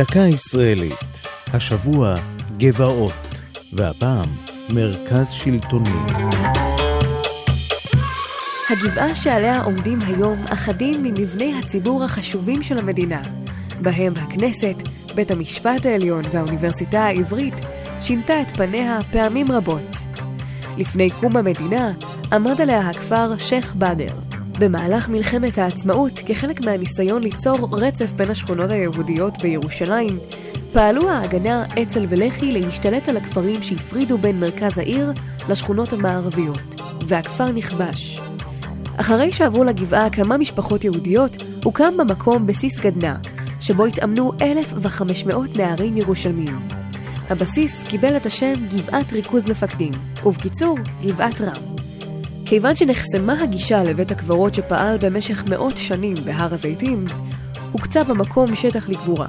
דקה ישראלית, השבוע גבעות, והפעם מרכז שלטוני. הגבעה שעליה עומדים היום אחדים ממבני הציבור החשובים של המדינה, בהם הכנסת, בית המשפט העליון והאוניברסיטה העברית, שינתה את פניה פעמים רבות. לפני קום המדינה עמד עליה הכפר שייח' באדר. במהלך מלחמת העצמאות, כחלק מהניסיון ליצור רצף בין השכונות היהודיות בירושלים, פעלו ההגנה, אצ"ל ולח"י להשתלט על הכפרים שהפרידו בין מרכז העיר לשכונות המערביות, והכפר נכבש. אחרי שעברו לגבעה כמה משפחות יהודיות, הוקם במקום בסיס גדנ"ע, שבו התאמנו 1,500 נערים ירושלמיים. הבסיס קיבל את השם גבעת ריכוז מפקדים, ובקיצור, גבעת רם. כיוון שנחסמה הגישה לבית הקברות שפעל במשך מאות שנים בהר הזיתים, הוקצה במקום שטח לגבורה.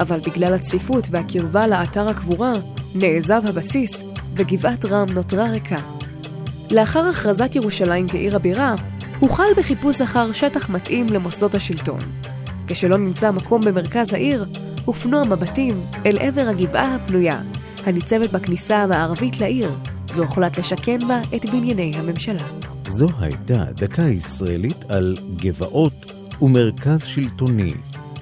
אבל בגלל הצפיפות והקרבה לאתר הקבורה, נעזב הבסיס, וגבעת רם נותרה ריקה. לאחר הכרזת ירושלים כעיר הבירה, הוחל בחיפוש אחר שטח מתאים למוסדות השלטון. כשלא נמצא מקום במרכז העיר, הופנו המבטים אל עבר הגבעה הפנויה, הניצבת בכניסה המערבית לעיר, והוחלט לשכן בה את בנייני הממשלה. זו הייתה דקה ישראלית על גבעות ומרכז שלטוני.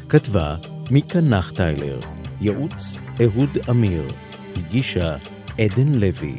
כתבה מיקה נחטיילר, ייעוץ אהוד אמיר, הגישה עדן לוי.